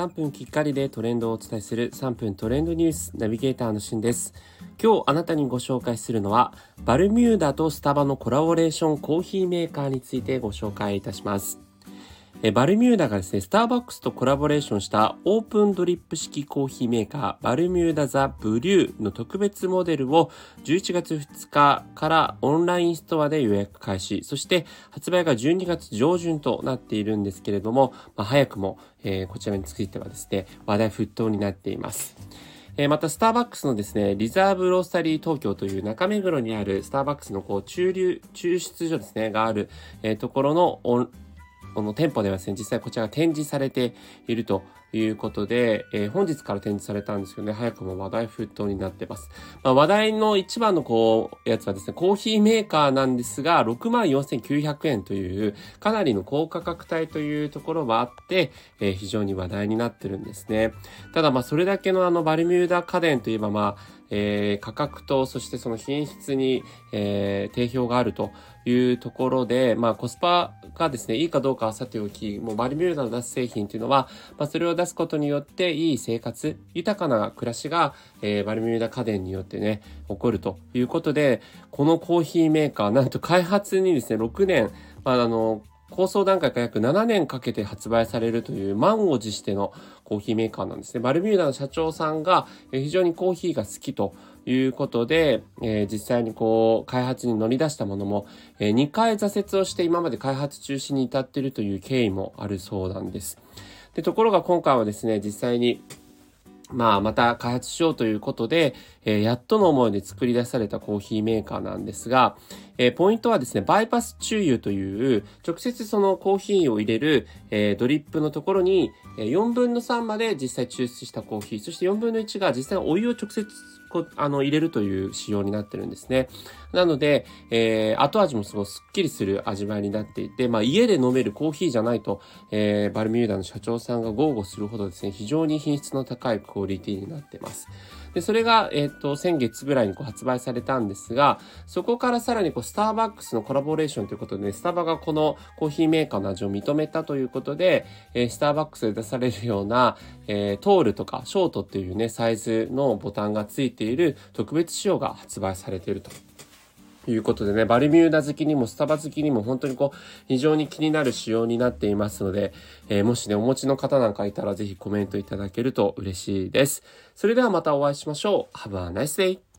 3分きっかりでトレンドをお伝えする3分トレンドニュースナビゲーターのしんです。今日あなたにご紹介するのはバルミューダとスタバのコラボレーションコーヒーメーカーについてご紹介いたします。えバルミューダがですね、スターバックスとコラボレーションしたオープンドリップ式コーヒーメーカー、バルミューダザ・ブリューの特別モデルを11月2日からオンラインストアで予約開始、そして発売が12月上旬となっているんですけれども、まあ、早くも、えー、こちらについてはですね、話題沸騰になっています。また、スターバックスのですね、リザーブロースタリー東京という中目黒にあるスターバックスのこう中流、抽出所ですね、がある、ところのこの店舗ではですね、実際こちらが展示されているとということで、えー、本日から展示されたんですけどね、早くも話題沸騰になってます。まあ、話題の一番のこう、やつはですね、コーヒーメーカーなんですが、64,900円という、かなりの高価格帯というところはあって、えー、非常に話題になってるんですね。ただまあ、それだけのあの、バルミューダ家電といえばまあ、えー、価格と、そしてその品質に、えー、定評があるというところで、まあ、コスパがですね、いいかどうかはさておき、もうバルミューダの出す製品というのは、まあ、それを出すことによっていい生活、豊かな暮らしが、えー、バルミューダ家電によってね、起こるということで、このコーヒーメーカー、なんと開発にですね、6年、まあ、あの、構想段階から約7年かけて発売されるという満を持してのコーヒーメーカーなんですね。バルミューダの社長さんが非常にコーヒーが好きということで、えー、実際にこう開発に乗り出したものも、えー、2回挫折をして今まで開発中止に至っているという経緯もあるそうなんです。でところが今回はですね、実際にまあ、また開発しようということで、えー、やっとの思いで作り出されたコーヒーメーカーなんですが、えー、ポイントはですね、バイパス注油という、直接そのコーヒーを入れる、えー、ドリップのところに、4分の3まで実際抽出したコーヒー、そして4分の1が実際お湯を直接こあの入れるという仕様になってるんですね。なので、えー、後味もすごいスッキリする味わいになっていて、まあ家で飲めるコーヒーじゃないと、えー、バルミューダの社長さんが豪語するほどですね、非常に品質の高いクオリティになってます。で、それが、えっ、と、先月ぐらいにこう発売されたんですが、そこからさらにこう、スターバックスのコラボレーションということで、ね、スタバがこのコーヒーメーカーの味を認めたということで、え、スターバックスで出されるような、え、トールとかショートっていうね、サイズのボタンがついている特別仕様が発売されていると。いうことでね、バルミューダ好きにもスタバ好きにも本当にこう、非常に気になる仕様になっていますので、えー、もしね、お持ちの方なんかいたらぜひコメントいただけると嬉しいです。それではまたお会いしましょう。Have a nice day!